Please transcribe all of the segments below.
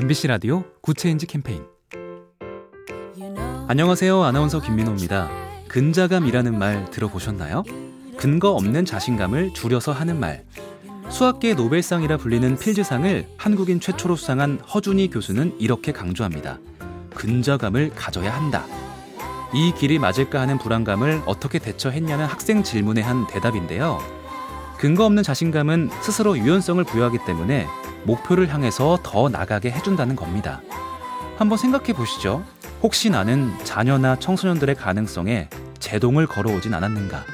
MBC 라디오 Good Change 캠페인 안녕하세요. 아나운서 김민호입니다. 근자감이라는 말 들어보셨나요? 근거 없는 자신감을 줄여서 하는 말. 수학계 노벨상이라 불리는 필즈상을 한국인 최초로 수상한 허준이 교수는 이렇게 강조합니다. 근자감을 가져야 한다. 이 길이 맞을까 하는 불안감을 어떻게 대처했냐는 학생 질문에 한 대답인데요. 근거 없는 자신감은 스스로 유연성을 부여하기 때문에 목표를 향해서 더 나가게 해준다는 겁니다. 한번 생각해 보시죠. 혹시 나는 자녀나 청소년들의 가능성에 제동을 걸어오진 않았는가?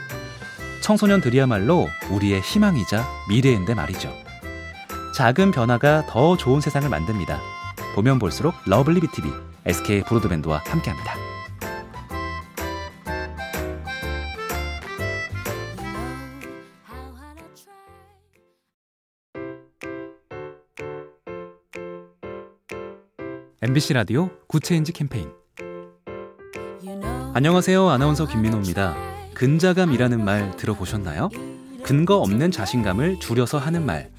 청소년들이야말로 우리의 희망이자 미래인데 말이죠. 작은 변화가 더 좋은 세상을 만듭니다. 보면 볼수록 lovely B tv SK 브로드밴드와 함께합니다. MBC 라디오 Good Change 캠페인 안녕하세요. 아나운서 김민호입니다. 근자감이라는 말 들어보셨나요? 근거 없는 자신감을 줄여서 하는 말.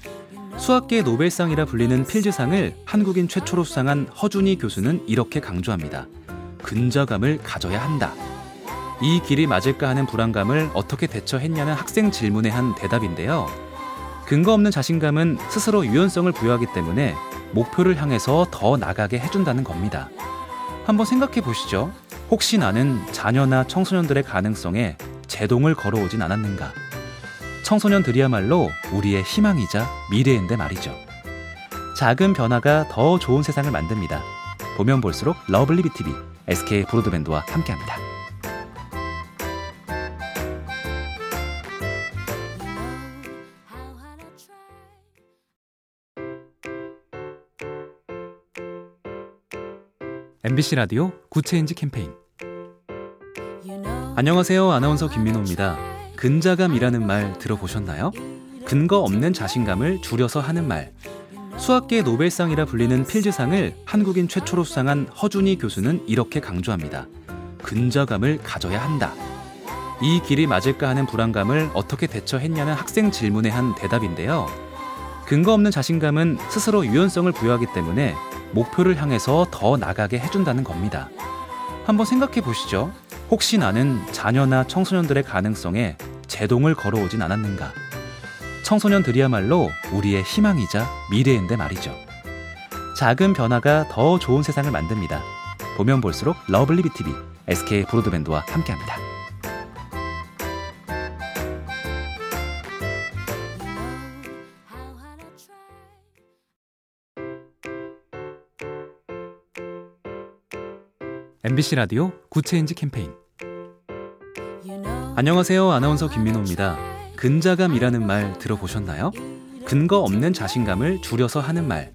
수학계 노벨상이라 불리는 필즈상을 한국인 최초로 수상한 허준이 교수는 이렇게 강조합니다. 근자감을 가져야 한다. 이 길이 맞을까 하는 불안감을 어떻게 대처했냐는 학생 질문에 한 대답인데요. 근거 없는 자신감은 스스로 유연성을 부여하기 때문에 목표를 향해서 더 나가게 해준다는 겁니다. 한번 생각해 보시죠. 혹시 나는 자녀나 청소년들의 가능성에 제동을 걸어오진 않았는가? 청소년들이야말로 우리의 희망이자 미래인데 말이죠. 작은 변화가 더 좋은 세상을 만듭니다. 보면 볼수록 lovely B tv SK 브로드밴드와 함께합니다. MBC 라디오 Good Change 캠페인 안녕하세요. 아나운서 김민호입니다. 근자감이라는 말 들어보셨나요? 근거 없는 자신감을 줄여서 하는 말. 수학계 노벨상이라 불리는 필즈상을 한국인 최초로 수상한 허준이 교수는 이렇게 강조합니다. 근자감을 가져야 한다. 이 길이 맞을까 하는 불안감을 어떻게 대처했냐는 학생 질문에 한 대답인데요. 근거 없는 자신감은 스스로 유연성을 부여하기 때문에 목표를 향해서 더 나가게 해준다는 겁니다. 한번 생각해 보시죠. 혹시 나는 자녀나 청소년들의 가능성에 제동을 걸어오진 않았는가? 청소년들이야말로 우리의 희망이자 미래인데 말이죠. 작은 변화가 더 좋은 세상을 만듭니다. 보면 볼수록 lovely B tv SK 브로드밴드와 함께합니다. MBC 라디오 Good Change 캠페인 안녕하세요. 아나운서 김민호입니다. 근자감이라는 말 들어보셨나요? 근거 없는 자신감을 줄여서 하는 말.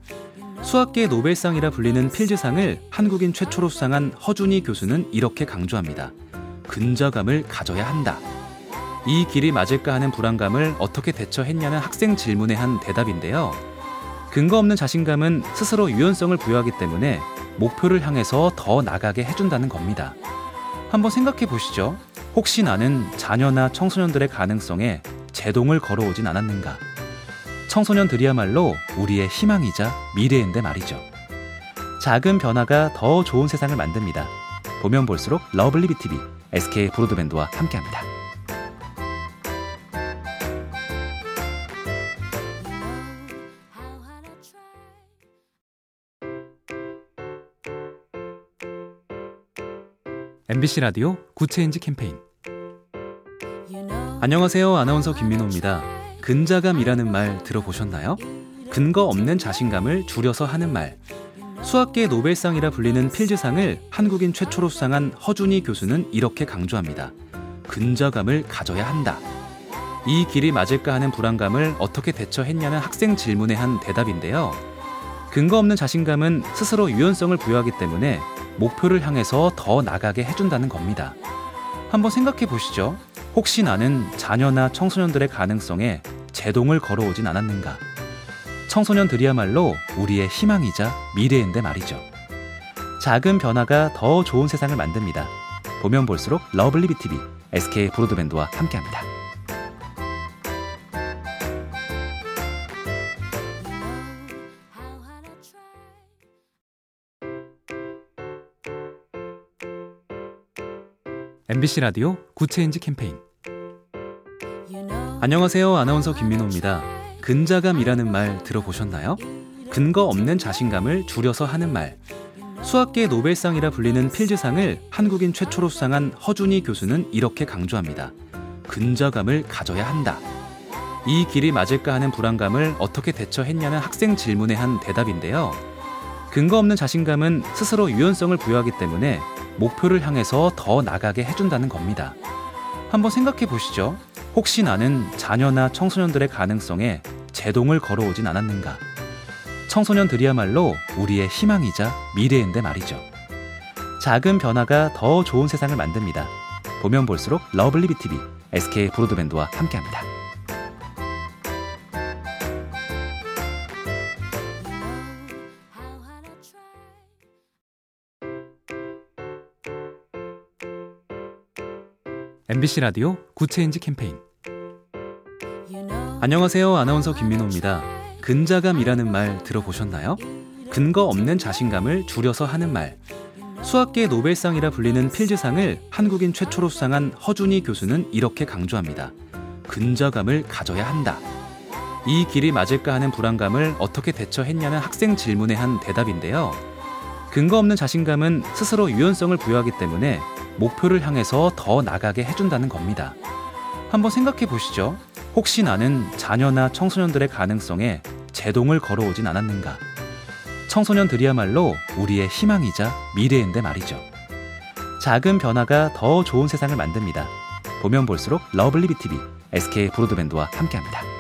수학계 노벨상이라 불리는 필즈상을 한국인 최초로 수상한 허준이 교수는 이렇게 강조합니다. 근자감을 가져야 한다. 이 길이 맞을까 하는 불안감을 어떻게 대처했냐는 학생 질문에 한 대답인데요. 근거 없는 자신감은 스스로 유연성을 부여하기 때문에 목표를 향해서 더 나가게 해준다는 겁니다. 한번 생각해 보시죠. 혹시 나는 자녀나 청소년들의 가능성에 제동을 걸어오진 않았는가? 청소년들이야말로 우리의 희망이자 미래인데 말이죠. 작은 변화가 더 좋은 세상을 만듭니다. 보면 볼수록 lovely B tv SK 브로드밴드와 함께합니다. MBC 라디오 Good Change 캠페인 안녕하세요. 아나운서 김민호입니다. 근자감이라는 말 들어보셨나요? 근거 없는 자신감을 줄여서 하는 말. 수학계 노벨상이라 불리는 필즈상을 한국인 최초로 수상한 허준이 교수는 이렇게 강조합니다. 근자감을 가져야 한다. 이 길이 맞을까 하는 불안감을 어떻게 대처했냐는 학생 질문에 한 대답인데요. 근거 없는 자신감은 스스로 유연성을 부여하기 때문에 목표를 향해서 더 나가게 해준다는 겁니다. 한번 생각해 보시죠. 혹시 나는 자녀나 청소년들의 가능성에 제동을 걸어오진 않았는가? 청소년들이야말로 우리의 희망이자 미래인데 말이죠. 작은 변화가 더 좋은 세상을 만듭니다. 보면 볼수록 lovely B tv SK 브로드밴드와 함께합니다. MBC 라디오 Good Change 캠페인 안녕하세요. 아나운서 김민호입니다. 근자감이라는 말 들어보셨나요? 근거 없는 자신감을 줄여서 하는 말. 수학계 노벨상이라 불리는 필즈상을 한국인 최초로 수상한 허준이 교수는 이렇게 강조합니다. 근자감을 가져야 한다. 이 길이 맞을까 하는 불안감을 어떻게 대처했냐는 학생 질문에 한 대답인데요. 근거 없는 자신감은 스스로 유연성을 부여하기 때문에 목표를 향해서 더 나가게 해준다는 겁니다. 한번 생각해 보시죠. 혹시 나는 자녀나 청소년들의 가능성에 제동을 걸어오진 않았는가? 청소년들이야말로 우리의 희망이자 미래인데 말이죠. 작은 변화가 더 좋은 세상을 만듭니다. 보면 볼수록 lovely B tv SK 브로드밴드와 함께합니다. MBC 라디오 Good Change 캠페인 안녕하세요. 아나운서 김민호입니다. 근자감이라는 말 들어보셨나요? 근거 없는 자신감을 줄여서 하는 말. 수학계 노벨상이라 불리는 필즈상을 한국인 최초로 수상한 허준이 교수는 이렇게 강조합니다. 근자감을 가져야 한다. 이 길이 맞을까 하는 불안감을 어떻게 대처했냐는 학생 질문에 한 대답인데요. 근거 없는 자신감은 스스로 유연성을 부여하기 때문에 목표를 향해서 더 나가게 해준다는 겁니다. 한번 생각해 보시죠. 혹시 나는 자녀나 청소년들의 가능성에 제동을 걸어오진 않았는가? 청소년들이야말로 우리의 희망이자 미래인데 말이죠. 작은 변화가 더 좋은 세상을 만듭니다. 보면 볼수록 lovely B tv SK 브로드밴드와 함께합니다.